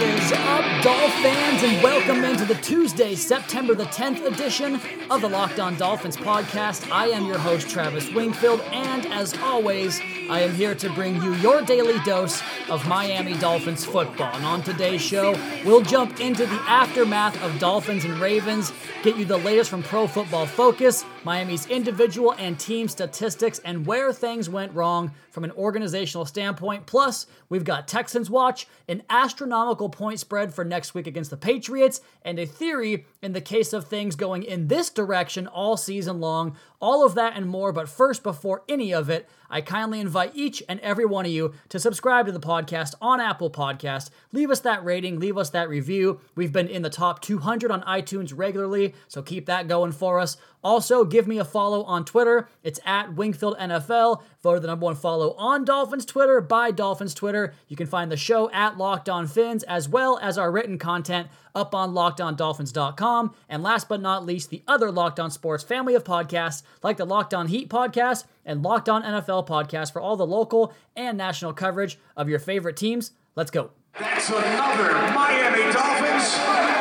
Is up, Dolph fans, and welcome into the Tuesday, September the 10th edition of the Locked On Dolphins podcast. I am your host, Travis Wingfield, and as always, I am here to bring you your daily dose of Miami Dolphins football. And on today's show, we'll jump into the aftermath of Dolphins and Ravens, get you the latest from Pro Football Focus, Miami's individual and team statistics, and where things went wrong from an organizational standpoint. Plus, we've got Texans Watch, an astronomical point spread for next week against the Patriots, and a theory in the case of things going in this direction all season long. All of that and more, but first, before any of it, I kindly invite each and every one of you to subscribe to the podcast on Apple Podcast. Leave us that rating, leave us that review. We've been in the top 200 on iTunes regularly, so keep that going for us. Also, give me a follow on Twitter. It's at Wingfield NFL. Voted the number one follow on Dolphins Twitter by Dolphins Twitter. You can find the show at Locked On Fins as well as our written content up on lockedondolphins.com. And last but not least, the other Locked On Sports family of podcasts like the Locked On Heat podcast and Locked On NFL podcast for all the local and national coverage of your favorite teams. Let's go. That's another Miami Dolphins.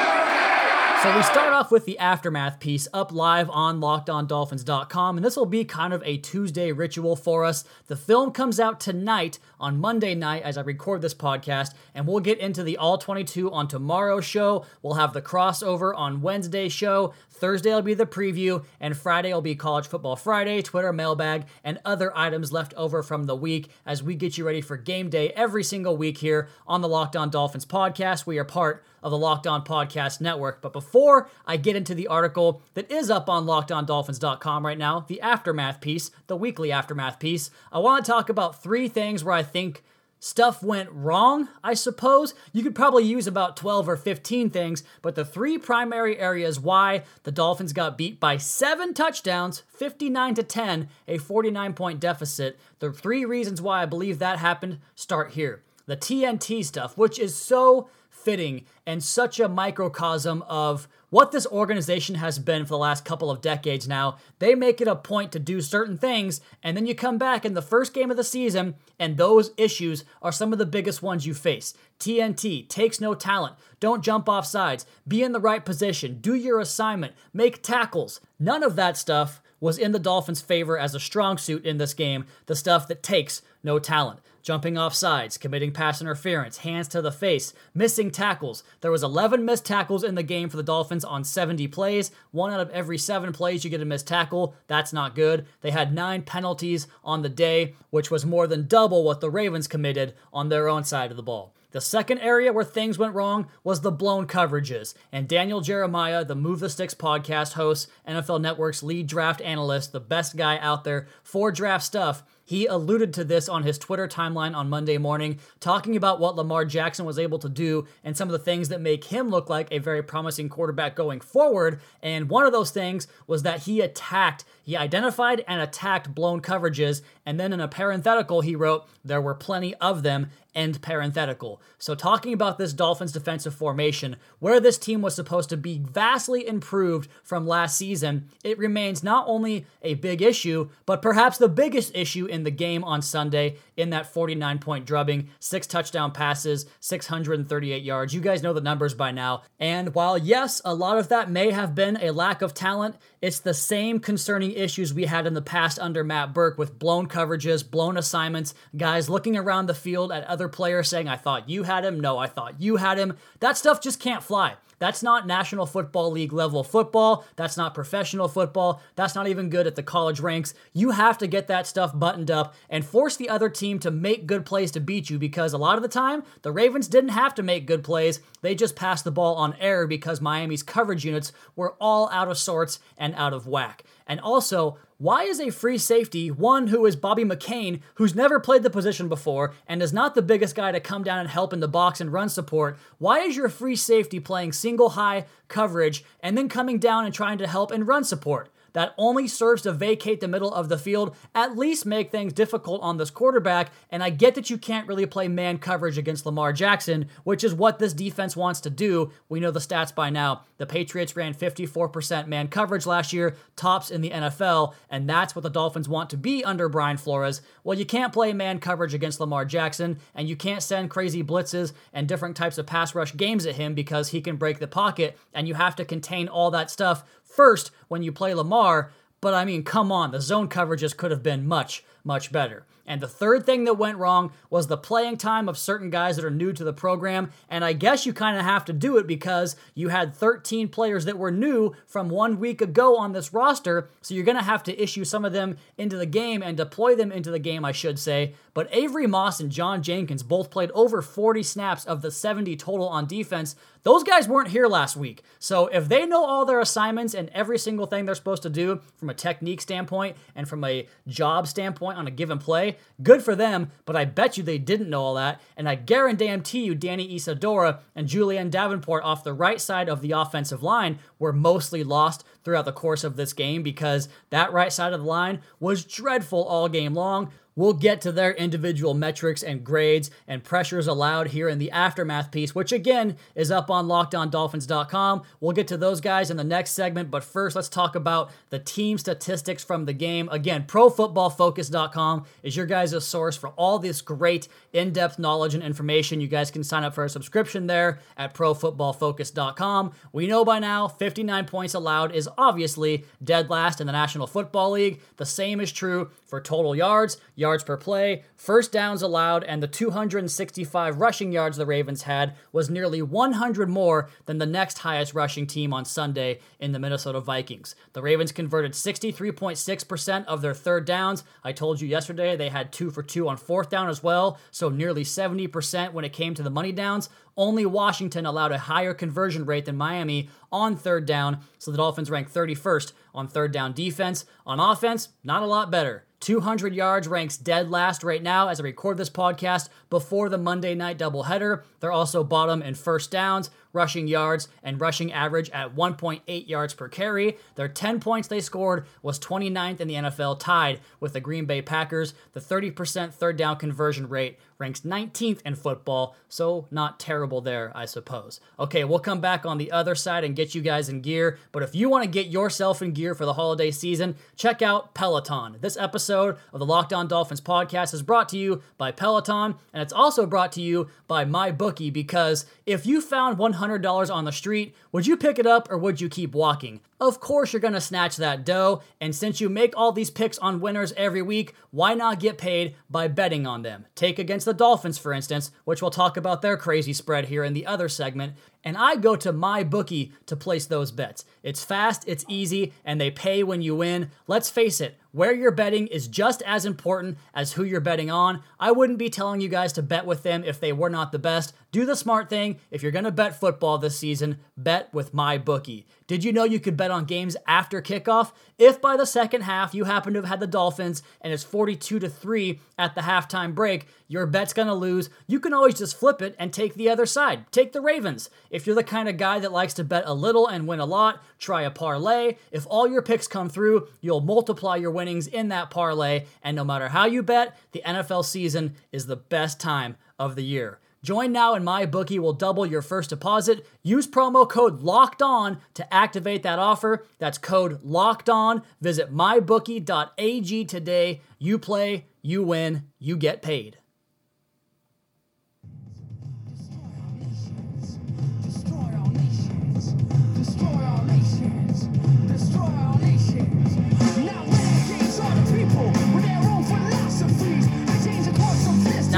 So we start off with the aftermath piece up live on lockedondolphins.com, and this will be kind of a Tuesday ritual for us. The film comes out tonight on Monday night as I record this podcast, and we'll get into the All 22 on tomorrow's show. We'll have the crossover on Wednesday's show. Thursday will be the preview, and Friday will be College Football Friday, Twitter mailbag, and other items left over from the week as we get you ready for game day every single week here on the Locked On Dolphins podcast. We are part of the Locked On Podcast Network. But before I get into the article that is up on lockedondolphins.com right now, the aftermath piece, the weekly aftermath piece, I want to talk about three things where I think stuff went wrong, I suppose. You could probably use about 12 or 15 things, but the three primary areas why the Dolphins got beat by seven touchdowns, 59 to 10, a 49 point deficit, the three reasons why I believe that happened start here. The TNT stuff, which is so fitting and such a microcosm of what this organization has been for the last couple of decades now. They make it a point to do certain things, and then you come back in the first game of the season, and those issues are some of the biggest ones you face. TNT takes no talent. Don't jump off sides. Be in the right position. Do your assignment. Make tackles. None of that stuff was in the Dolphins' favor as a strong suit in this game, the stuff that takes no talent jumping off sides, committing pass interference, hands to the face, missing tackles. There was 11 missed tackles in the game for the Dolphins on 70 plays. One out of every 7 plays you get a missed tackle. That's not good. They had 9 penalties on the day, which was more than double what the Ravens committed on their own side of the ball. The second area where things went wrong was the blown coverages. And Daniel Jeremiah, the Move the Sticks podcast host, NFL Network's lead draft analyst, the best guy out there for draft stuff, he alluded to this on his Twitter timeline on Monday morning, talking about what Lamar Jackson was able to do and some of the things that make him look like a very promising quarterback going forward. And one of those things was that he attacked, he identified and attacked blown coverages. And then in a parenthetical, he wrote, There were plenty of them, end parenthetical. So, talking about this Dolphins defensive formation, where this team was supposed to be vastly improved from last season, it remains not only a big issue, but perhaps the biggest issue in the game on Sunday in that 49 point drubbing, six touchdown passes, 638 yards. You guys know the numbers by now. And while, yes, a lot of that may have been a lack of talent, it's the same concerning issues we had in the past under Matt Burke with blown coverages, blown assignments, guys looking around the field at other players saying, I thought you had him. No, I thought you had him. That stuff just can't fly. That's not National Football League level football. That's not professional football. That's not even good at the college ranks. You have to get that stuff buttoned up and force the other team to make good plays to beat you because a lot of the time, the Ravens didn't have to make good plays. They just passed the ball on error because Miami's coverage units were all out of sorts and out of whack. And also, why is a free safety one who is Bobby McCain, who's never played the position before and is not the biggest guy to come down and help in the box and run support? Why is your free safety playing single high coverage and then coming down and trying to help in run support? That only serves to vacate the middle of the field, at least make things difficult on this quarterback. And I get that you can't really play man coverage against Lamar Jackson, which is what this defense wants to do. We know the stats by now. The Patriots ran 54% man coverage last year, tops in the NFL, and that's what the Dolphins want to be under Brian Flores. Well, you can't play man coverage against Lamar Jackson, and you can't send crazy blitzes and different types of pass rush games at him because he can break the pocket, and you have to contain all that stuff first when you play Lamar. But I mean, come on, the zone coverages could have been much, much better. And the third thing that went wrong was the playing time of certain guys that are new to the program. And I guess you kind of have to do it because you had 13 players that were new from one week ago on this roster. So you're going to have to issue some of them into the game and deploy them into the game, I should say. But Avery Moss and John Jenkins both played over 40 snaps of the 70 total on defense. Those guys weren't here last week. So if they know all their assignments and every single thing they're supposed to do from a technique standpoint and from a job standpoint on a given play, good for them, but I bet you they didn't know all that. And I guarantee you Danny Isidora and Julian Davenport off the right side of the offensive line were mostly lost throughout the course of this game because that right side of the line was dreadful all game long. We'll get to their individual metrics and grades and pressures allowed here in the aftermath piece, which again is up on lockedondolphins.com. We'll get to those guys in the next segment, but first let's talk about the team statistics from the game. Again, profootballfocus.com is your guys' source for all this great in-depth knowledge and information. You guys can sign up for a subscription there at profootballfocus.com. We know by now 59 points allowed is obviously dead last in the National Football League. The same is true for total yards yards per play, first downs allowed, and the 265 rushing yards the Ravens had was nearly 100 more than the next highest rushing team on Sunday in the Minnesota Vikings. The Ravens converted 63.6% of their third downs. I told you yesterday they had two for two on fourth down as well, so nearly 70% when it came to the money downs. Only Washington allowed a higher conversion rate than Miami on third down, so the Dolphins ranked 31st on third down defense. On offense, not a lot better. 200 yards ranks dead last right now as I record this podcast before the Monday night doubleheader. They're also bottom in first downs, rushing yards, and rushing average at 1.8 yards per carry. Their 10 points they scored was 29th in the NFL, tied with the Green Bay Packers. The 30% third down conversion rate ranks 19th in football, so not terrible there, I suppose. Okay, we'll come back on the other side and get you guys in gear, but if you want to get yourself in gear for the holiday season, check out Peloton. This episode of the Locked On Dolphins podcast is brought to you by Peloton, and it's also brought to you by MyBookie because if you found $100 on the street, would you pick it up or would you keep walking? Of course, you're going to snatch that dough, and since you make all these picks on winners every week, why not get paid by betting on them? Take against the Dolphins, for instance, which we'll talk about their crazy spread here in the other segment, and I go to MyBookie to place those bets. It's fast, it's easy, and they pay when you win. Let's face it, where you're betting is just as important as who you're betting on. I wouldn't be telling you guys to bet with them if they were not the best. Do the smart thing. If you're going to bet football this season, bet with MyBookie. Did you know you could bet on games after kickoff? If by the second half you happen to have had the Dolphins and it's 42 to 3 at the halftime break, your bet's going to lose. You can always just flip it and take the other side. Take the Ravens. If you're the kind of guy that likes to bet a little and win a lot, try a parlay. If all your picks come through, you'll multiply your winnings in that parlay. And no matter how you bet, the NFL season is the best time of the year. Join now and MyBookie will double your first deposit. Use promo code LOCKED ON to activate that offer. That's code LOCKED ON. Visit mybookie.ag today. You play, you win, you get paid.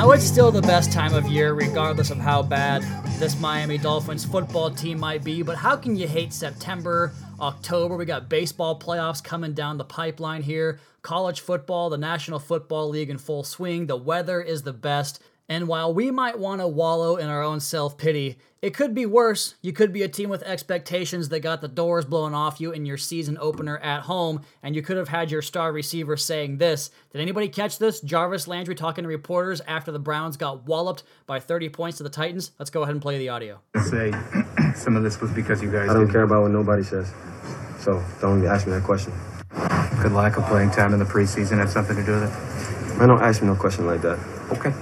Now, it's still the best time of year, regardless of how bad this Miami Dolphins football team might be. But how can you hate September, October? We got baseball playoffs coming down the pipeline here, college football, the National Football League in full swing. The weather is the best. And while we might want to wallow in our own self pity, it could be worse. You could be a team with expectations that got the doors blown off you in your season opener at home, and you could have had your star receiver saying this. Did anybody catch this? Jarvis Landry talking to reporters after the Browns got walloped by 30 points to the Titans. Let's go ahead and play the audio. Say some of this was because you guys. I don't didn't- care about what nobody says. So don't ask me that question. Could lack of playing time in the preseason have something to do with it? I don't ask me no question like that. Okay.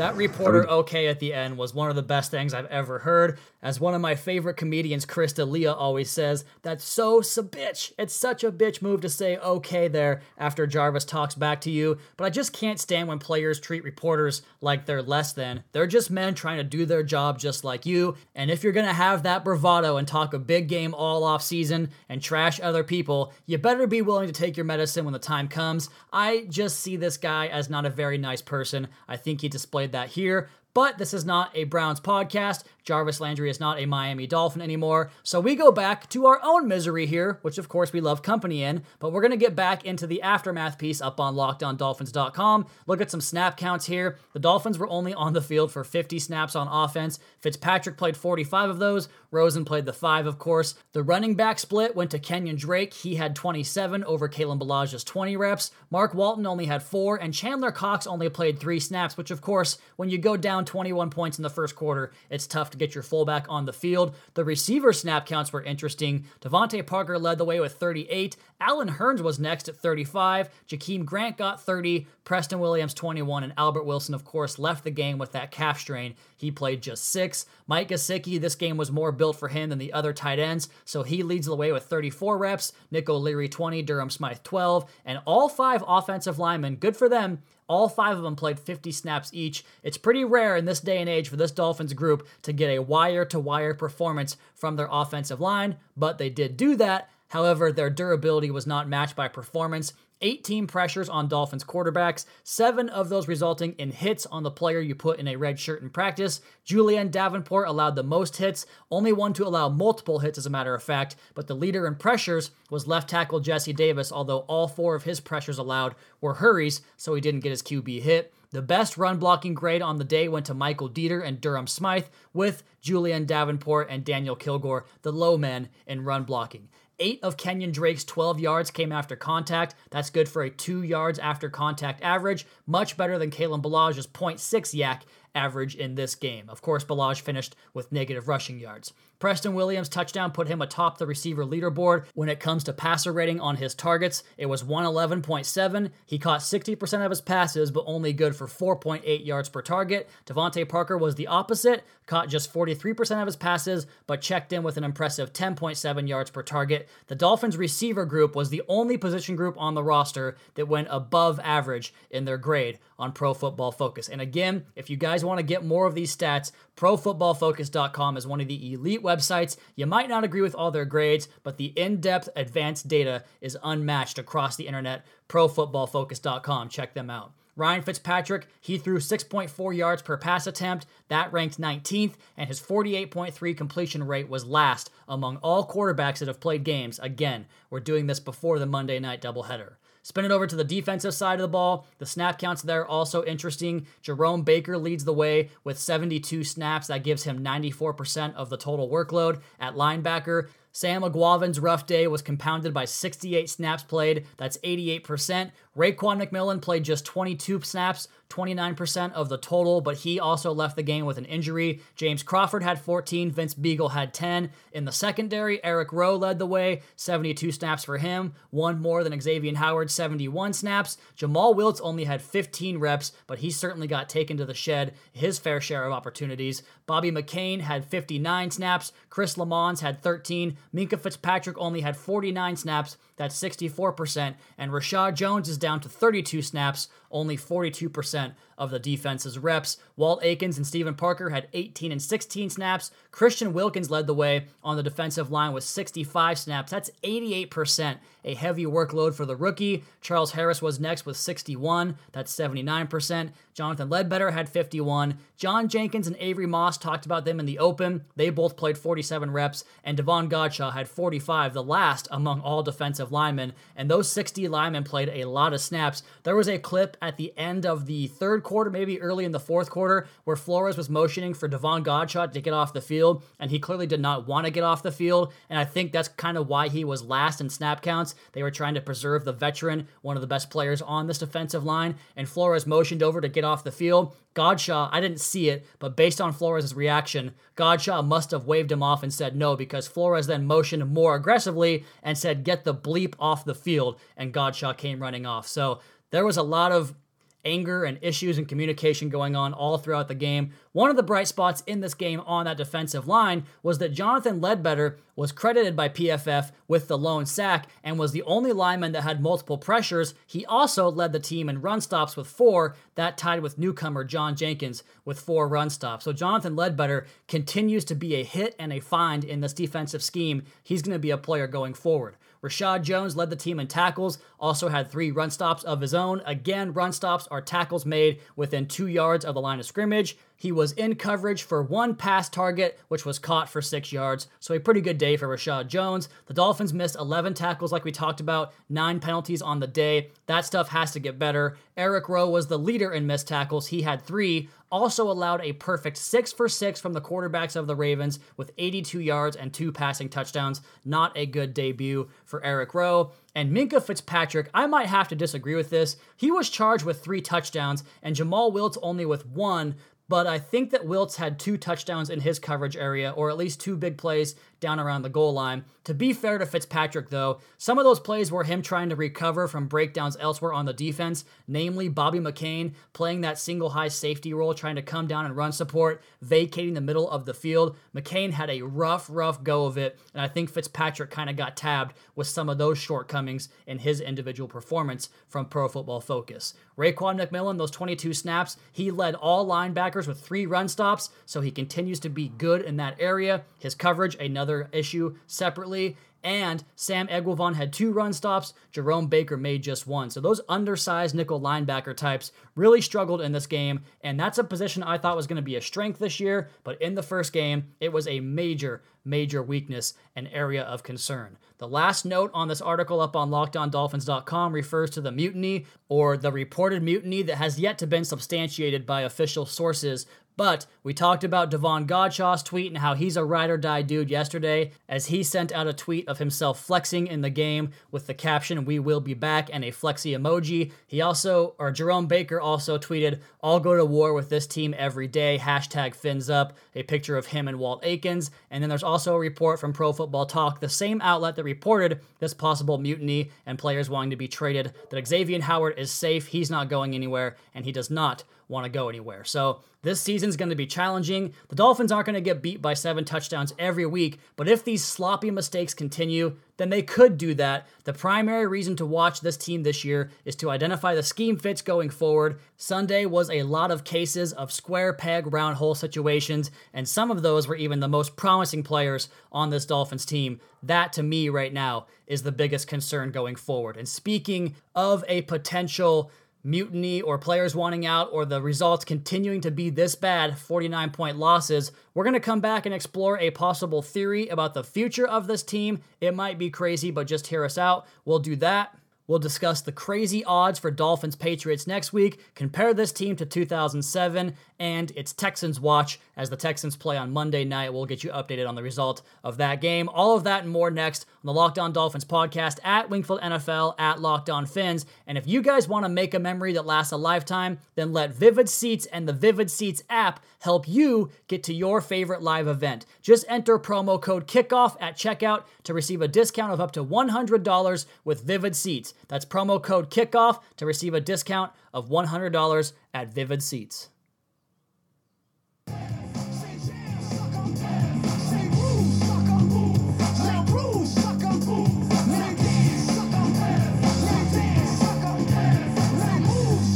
That reporter okay at the end was one of the best things I've ever heard. As one of my favorite comedians, Chris D'Elia, always says, that's so sa bitch. It's such a bitch move to say okay there after Jarvis talks back to you. But I just can't stand when players treat reporters like they're less than. They're just men trying to do their job just like you. And if you're gonna have that bravado and talk a big game all off season and trash other people, you better be willing to take your medicine when the time comes. I just see this guy as not a very nice person. I think he displayed that here. But this is not a Browns podcast. Jarvis Landry is not a Miami Dolphin anymore. So we go back to our own misery here, which of course we love company in. But we're going to get back into the aftermath piece up on lockedondolphins.com. Look at some snap counts here. The Dolphins were only on the field for 50 snaps on offense. Fitzpatrick played 45 of those. Rosen played the five, of course. The running back split went to Kenyon Drake. He had 27 over Kalen Ballage's 20 reps. Mark Walton only had four, and Chandler Cox only played three snaps, which, of course, when you go down 21 points in the first quarter, it's tough to get your fullback on the field. The receiver snap counts were interesting. DeVante Parker led the way with 38. Allen Hurns was next at 35. Jakeem Grant got 30. Preston Williams 21. And Albert Wilson, of course, left the game with that calf strain. He played just six. Mike Gesicki, this game was more built for him than the other tight ends, so he leads the way with 34 reps. Nick O'Leary 20. Durham Smythe 12. And all five offensive linemen, good for them, all five of them played 50 snaps each. It's pretty rare in this day and age for this Dolphins group to get a wire to wire performance from their offensive line, but they did do that. However, their durability was not matched by performance. 18 pressures on Dolphins quarterbacks, seven of those resulting in hits on the player you put in a red shirt in practice. Julian Davenport allowed the most hits, only one to allow multiple hits, as a matter of fact, but the leader in pressures was left tackle Jesse Davis, although all four of his pressures allowed were hurries, so he didn't get his QB hit. The best run blocking grade on the day went to Michael Deiter and Durham Smythe, with Julian Davenport and Daniel Kilgore, the low men in run blocking. Eight of Kenyon Drake's 12 yards came after contact. That's good for a two yards after contact average, much better than Kalen Ballage's 0.6 YAC average in this game. Of course, Ballage finished with negative rushing yards. Preston Williams' touchdown put him atop the receiver leaderboard. When it comes to passer rating on his targets, it was 111.7. He caught 60% of his passes, but only good for 4.8 yards per target. DeVante Parker was the opposite, caught just 43% of his passes, but checked in with an impressive 10.7 yards per target. The Dolphins' receiver group was the only position group on the roster that went above average in their grade on Pro Football Focus. And again, if you guys want to get more of these stats, ProFootballFocus.com is one of the elite websites. You might not agree with all their grades, but the in depth advanced data is unmatched across the internet. ProFootballFocus.com. Check them out. Ryan Fitzpatrick, he threw 6.4 yards per pass attempt. That ranked 19th, and his 48.3 completion rate was last among all quarterbacks that have played games. Again, we're doing this before the Monday night doubleheader. Spin it over to the defensive side of the ball. The snap counts there also interesting. Jerome Baker leads the way with 72 snaps. That gives him 94% of the total workload. At linebacker, Sam Eguavoen's rough day was compounded by 68 snaps played. That's 88%. Raekwon McMillan played just 22 snaps, 29% of the total, but he also left the game with an injury. James Crawford had 14, Vince Biegel had 10. In the secondary, Eric Rowe led the way, 72 snaps for him, one more than Xavier Howard, 71 snaps. Jomal Wiltz only had 15 reps, but he certainly got taken to the shed, his fair share of opportunities. Bobby McCain had 59 snaps, Chris Lammons had 13, Minkah Fitzpatrick only had 49 snaps, that's 64%, and Reshad Jones is down to 32 snaps, only 42% of the defense's reps. Walt Aikens and Steven Parker had 18 and 16 snaps. Christian Wilkins led the way on the defensive line with 65 snaps. That's 88%, a heavy workload for the rookie. Charles Harris was next with 61. That's 79%. Jonathan Ledbetter had 51. John Jenkins and Avery Moss talked about them in the open. They both played 47 reps, and Davon Godchaux had 45, the last among all defensive linemen. And those 60 linemen played a lot of snaps. There was a clip at the end of the third quarter, maybe early in the fourth quarter, where Flores was motioning for Davon Godchaux to get off the field, and he clearly did not want to get off the field. And I think that's kind of why he was last in snap counts. They were trying to preserve the veteran, one of the best players on this defensive line, and Flores motioned over to get off the field. Godchaux, I didn't see it, but based on Flores' reaction, Godchaux must have waved him off and said no because Flores then motioned more aggressively and said, Get the bleep off the field, and Godchaux came running off. So there was a lot of anger and issues and communication going on all throughout the game. One of the bright spots in this game on that defensive line was that Jonathan Ledbetter was credited by PFF with the lone sack and was the only lineman that had multiple pressures. He also led the team in run stops with four, that tied with newcomer John Jenkins with four run stops. So Jonathan Ledbetter continues to be a hit and a find in this defensive scheme. He's going to be a player going forward. Reshad Jones led the team in tackles, also had three run stops of his own. Again, run stops are tackles made within two yards of the line of scrimmage. He was in coverage for one pass target, which was caught for six yards. So a pretty good day for Reshad Jones. The Dolphins missed 11 tackles, like we talked about, nine penalties on the day. That stuff has to get better. Eric Rowe was the leader in missed tackles. He had three. Also allowed a perfect six for six from the quarterbacks of the Ravens with 82 yards and two passing touchdowns. Not a good debut for Eric Rowe. And Minkah Fitzpatrick, I might have to disagree with this. He was charged with three touchdowns, and Jomal Wiltz only with one, but I think that Wiltz had two touchdowns in his coverage area, or at least two big plays down around the goal line. To be fair to Fitzpatrick, though, some of those plays were him trying to recover from breakdowns elsewhere on the defense, namely Bobby McCain playing that single high safety role, trying to come down and run support, vacating the middle of the field. McCain had a rough, rough go of it, and I think Fitzpatrick kind of got tabbed with some of those shortcomings in his individual performance from Pro Football Focus. Raekwon McMillan, those 22 snaps, he led all linebackers with three run stops, so he continues to be good in that area. His coverage, another issue separately. And Sam Eguavoen had two run stops. Jerome Baker made just one. So those undersized nickel linebacker types really struggled in this game. And that's a position I thought was going to be a strength this year. But in the first game, it was a major, major weakness and area of concern. The last note on this article up on lockedondolphins.com refers to the mutiny or the reported mutiny that has yet to been substantiated by official sources but we talked about Davon Godchaux's tweet and how he's a ride or die dude yesterday, as he sent out a tweet of himself flexing in the game with the caption, We will be back, and a flexy emoji. He also, or Jerome Baker also tweeted, I'll go to war with this team every day, hashtag fins up, a picture of him and Walt Aikens. And then there's also a report from Pro Football Talk, the same outlet that reported this possible mutiny and players wanting to be traded, that Xavier Howard is safe, he's not going anywhere, and he does not want to go anywhere. So this season's going to be challenging. The Dolphins aren't going to get beat by seven touchdowns every week, but if these sloppy mistakes continue, then they could do that. The primary reason to watch this team this year is to identify the scheme fits going forward. Sunday was a lot of cases of square peg, round hole situations, and some of those were even the most promising players on this Dolphins team. That, to me, right now, is the biggest concern going forward. And speaking of a potential mutiny or players wanting out or the results continuing to be this bad 49 point losses, we're going to come back and explore a possible theory about the future of this team. It might be crazy, but just hear us out. We'll do that. We'll discuss the crazy odds for Dolphins Patriots next week, compare this team to 2007, and it's Texans watch as the Texans play on Monday night. We'll get you updated on the result of that game. All of that and more next on the Locked On Dolphins podcast at Wingfield NFL at Locked On Fins. And if you guys want to make a memory that lasts a lifetime, then let Vivid Seats and the Vivid Seats app help you get to your favorite live event. Just enter promo code KICKOFF at checkout to receive a discount of up to $100 with Vivid Seats. That's promo code KICKOFF to receive a discount of $100 at Vivid Seats.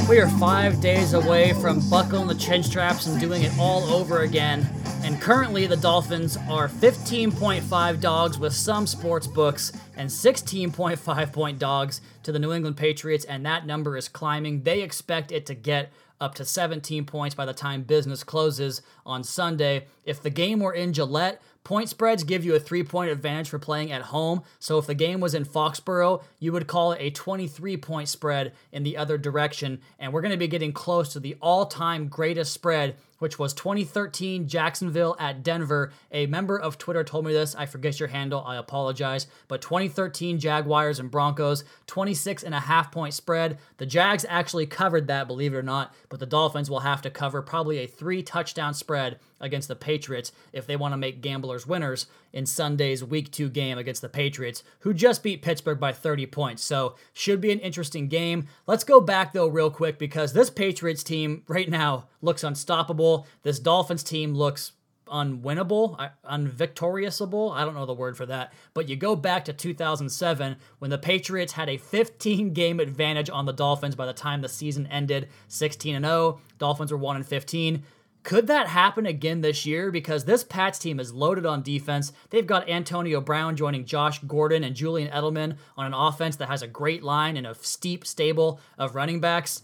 We are five days away from buckling the chin straps and doing it all over again. And currently, the Dolphins are 15.5 dogs with some sports books and 16.5 point dogs to the New England Patriots, and that number is climbing. They expect it to get up to 17 points by the time business closes on Sunday. If the game were in Gillette, Point spreads give you a three point advantage for playing at home. So if the game was in Foxborough, you would call it a 23 point spread in the other direction. And we're going to be getting close to the all time greatest spread which was 2013 Jacksonville at Denver. A member of Twitter told me this. I forget your handle. I apologize. But 2013 Jaguars and Broncos, 26 and a half point spread. The Jags actually covered that, believe it or not, but the Dolphins will have to cover probably a three touchdown spread against the Patriots if they want to make gamblers winners in Sunday's week two game against the Patriots, who just beat Pittsburgh by 30 points. So, should be an interesting game. Let's go back, though, real quick, because this Patriots team right now looks unstoppable. This Dolphins team looks unwinnable, unvictoriousable. I don't know the word for that. But you go back to 2007 when the Patriots had a 15 game advantage on the Dolphins by the time the season ended 16 and 0. Dolphins were 1 and 15. Could that happen again this year? Because this Pats team is loaded on defense. They've got Antonio Brown joining Josh Gordon and Julian Edelman on an offense that has a great line and a steep stable of running backs.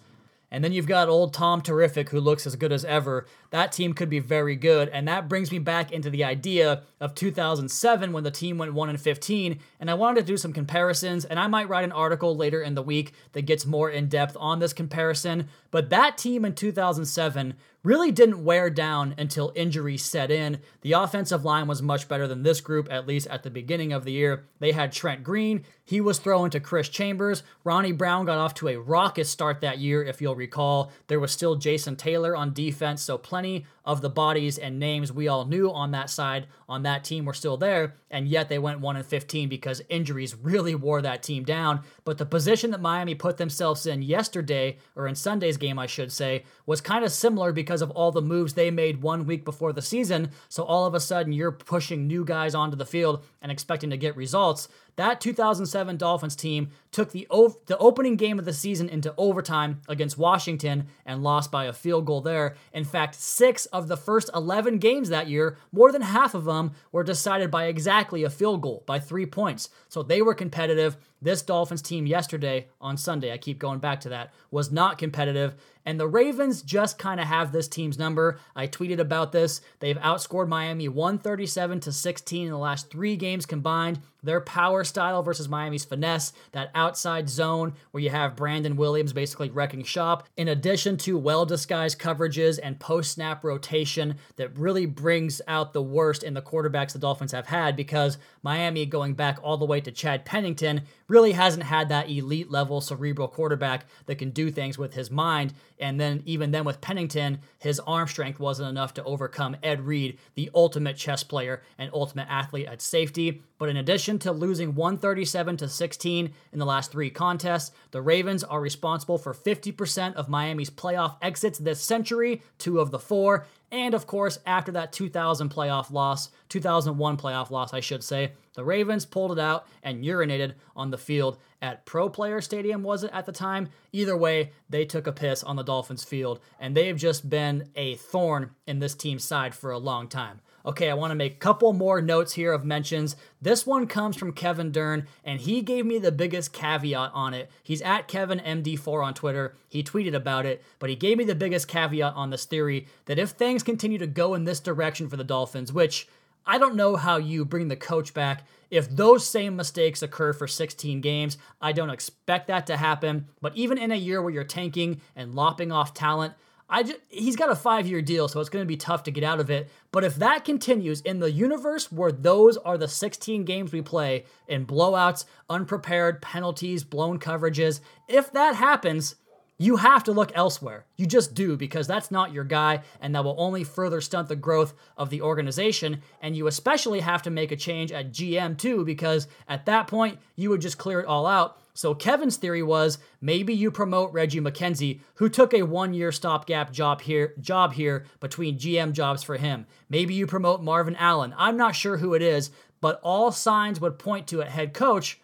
And then you've got old Tom Terrific, who looks as good as ever. That team could be very good. And that brings me back into the idea of 2007 when the team went 1 and 15. And I wanted to do some comparisons, and I might write an article later in the week that gets more in depth on this comparison. But that team in 2007 really didn't wear down until injuries set in. The offensive line was much better than this group, at least at the beginning of the year. They had Trent Green, he was thrown to Chris Chambers. Ronnie Brown got off to a raucous start that year, if you'll recall. There was still Jason Taylor on defense, so plenty of the bodies and names we all knew on that side on that team were still there, and yet they went 1 and 15 because injuries really wore that team down. But the position that Miami put themselves in yesterday, or in Sunday's game, I should say, was kind of similar because of all the moves they made one week before the season. So all of a sudden, you're pushing new guys onto the field and expecting to get results. That 2007 Dolphins team took the ov- the opening game of the season into overtime against Washington and lost by a field goal there. In fact, 6 of the first 11 games that year, more than half of them were decided by exactly a field goal by 3 points. So they were competitive. This Dolphins team yesterday on Sunday, I keep going back to that, was not competitive. And the Ravens just kind of have this team's number. I tweeted about this. They've outscored Miami 137 to 16 in the last three games combined. Their power style versus Miami's finesse, that outside zone where you have Brandon Williams basically wrecking shop, in addition to well disguised coverages and post snap rotation that really brings out the worst in the quarterbacks the Dolphins have had because Miami, going back all the way to Chad Pennington, really hasn't had that elite level cerebral quarterback that can do things with his mind. And then, even then, with Pennington, his arm strength wasn't enough to overcome Ed Reed, the ultimate chess player and ultimate athlete at safety. But in addition to losing 137 to 16 in the last three contests, the Ravens are responsible for 50% of Miami's playoff exits this century, two of the four. And of course, after that 2000 playoff loss, 2001 playoff loss, I should say, the Ravens pulled it out and urinated on the field at Pro Player Stadium, was it at the time? Either way, they took a piss on the Dolphins field, and they've just been a thorn in this team's side for a long time. Okay, I want to make a couple more notes here of mentions. This one comes from Kevin Dern, and he gave me the biggest caveat on it. He's at KevinMD4 on Twitter. He tweeted about it, but he gave me the biggest caveat on this theory that if things continue to go in this direction for the Dolphins, which I don't know how you bring the coach back if those same mistakes occur for 16 games. I don't expect that to happen, but even in a year where you're tanking and lopping off talent, I just, he's got a five year deal, so it's going to be tough to get out of it. But if that continues in the universe where those are the 16 games we play in blowouts, unprepared penalties, blown coverages, if that happens, you have to look elsewhere. You just do because that's not your guy, and that will only further stunt the growth of the organization. And you especially have to make a change at GM too, because at that point, you would just clear it all out so Kevin's theory was maybe you promote Reggie McKenzie, who took a one-year stopgap job here, job here between GM jobs for him. Maybe you promote Marvin Allen. I'm not sure who it is, but all signs would point to a head coach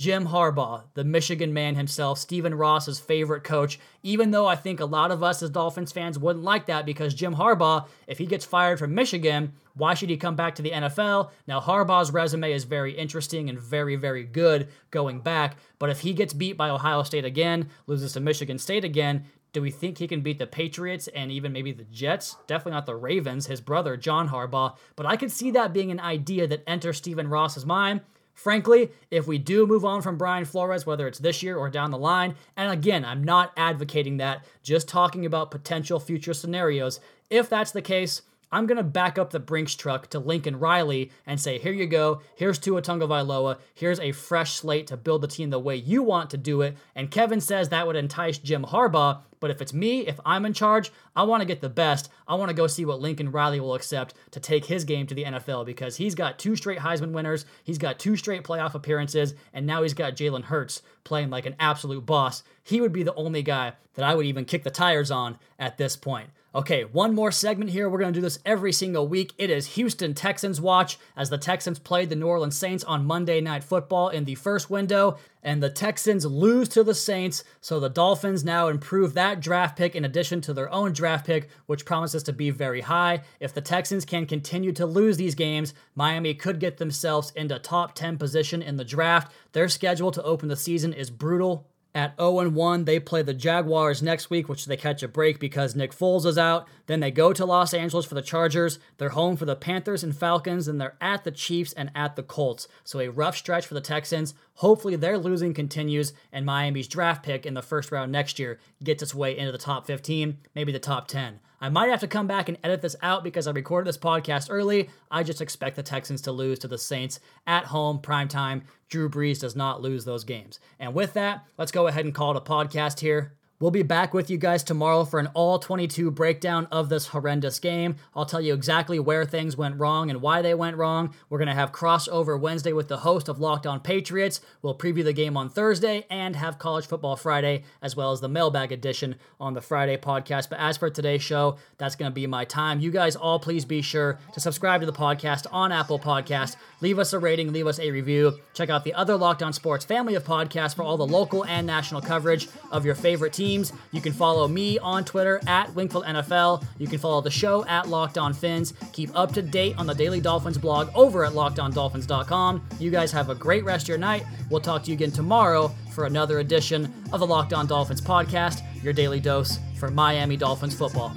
Jim Harbaugh, the Michigan man himself, Stephen Ross's favorite coach, even though I think a lot of us as Dolphins fans wouldn't like that because Jim Harbaugh, if he gets fired from Michigan, why should he come back to the NFL? Now, Harbaugh's resume is very interesting and very, very good going back, but if he gets beat by Ohio State again, loses to Michigan State again, do we think he can beat the Patriots and even maybe the Jets? Definitely not the Ravens, his brother, John Harbaugh. But I could see that being an idea that enters Stephen Ross's mind. Frankly, if we do move on from Brian Flores, whether it's this year or down the line, and again, I'm not advocating that, just talking about potential future scenarios. If that's the case, I'm going to back up the Brinks truck to Lincoln Riley and say, here you go. Here's Tua Tagovailoa. Here's a fresh slate to build the team the way you want to do it. And Kevin says that would entice Jim Harbaugh. But if it's me, if I'm in charge, I want to get the best. I want to go see what Lincoln Riley will accept to take his game to the NFL because he's got two straight Heisman winners, he's got two straight playoff appearances, and now he's got Jalen Hurts playing like an absolute boss. He would be the only guy that I would even kick the tires on at this point. Okay, one more segment here. We're going to do this every single week. It is Houston Texans Watch as the Texans played the New Orleans Saints on Monday Night Football in the first window, and the Texans lose to the Saints. So the Dolphins now improve that draft pick in addition to their own draft pick, which promises to be very high. If the Texans can continue to lose these games, Miami could get themselves into top 10 position in the draft. Their schedule to open the season is brutal. At 0 1, they play the Jaguars next week, which they catch a break because Nick Foles is out. Then they go to Los Angeles for the Chargers. They're home for the Panthers and Falcons, and they're at the Chiefs and at the Colts. So a rough stretch for the Texans. Hopefully, their losing continues, and Miami's draft pick in the first round next year gets its way into the top 15, maybe the top 10. I might have to come back and edit this out because I recorded this podcast early. I just expect the Texans to lose to the Saints at home, prime time. Drew Brees does not lose those games. And with that, let's go ahead and call it a podcast here. We'll be back with you guys tomorrow for an all 22 breakdown of this horrendous game. I'll tell you exactly where things went wrong and why they went wrong. We're going to have crossover Wednesday with the host of Locked On Patriots. We'll preview the game on Thursday and have College Football Friday, as well as the mailbag edition on the Friday podcast. But as for today's show, that's going to be my time. You guys all please be sure to subscribe to the podcast on Apple Podcast. Leave us a rating, leave us a review. Check out the other Locked On Sports family of podcasts for all the local and national coverage of your favorite team teams. You can follow me on Twitter at Wingfield NFL. You can follow the show at Locked On Fins. Keep up to date on the Daily Dolphins blog over at LockedOnDolphins.com. You guys have a great rest of your night. We'll talk to you again tomorrow for another edition of the Locked On Dolphins podcast, your daily dose for Miami Dolphins football.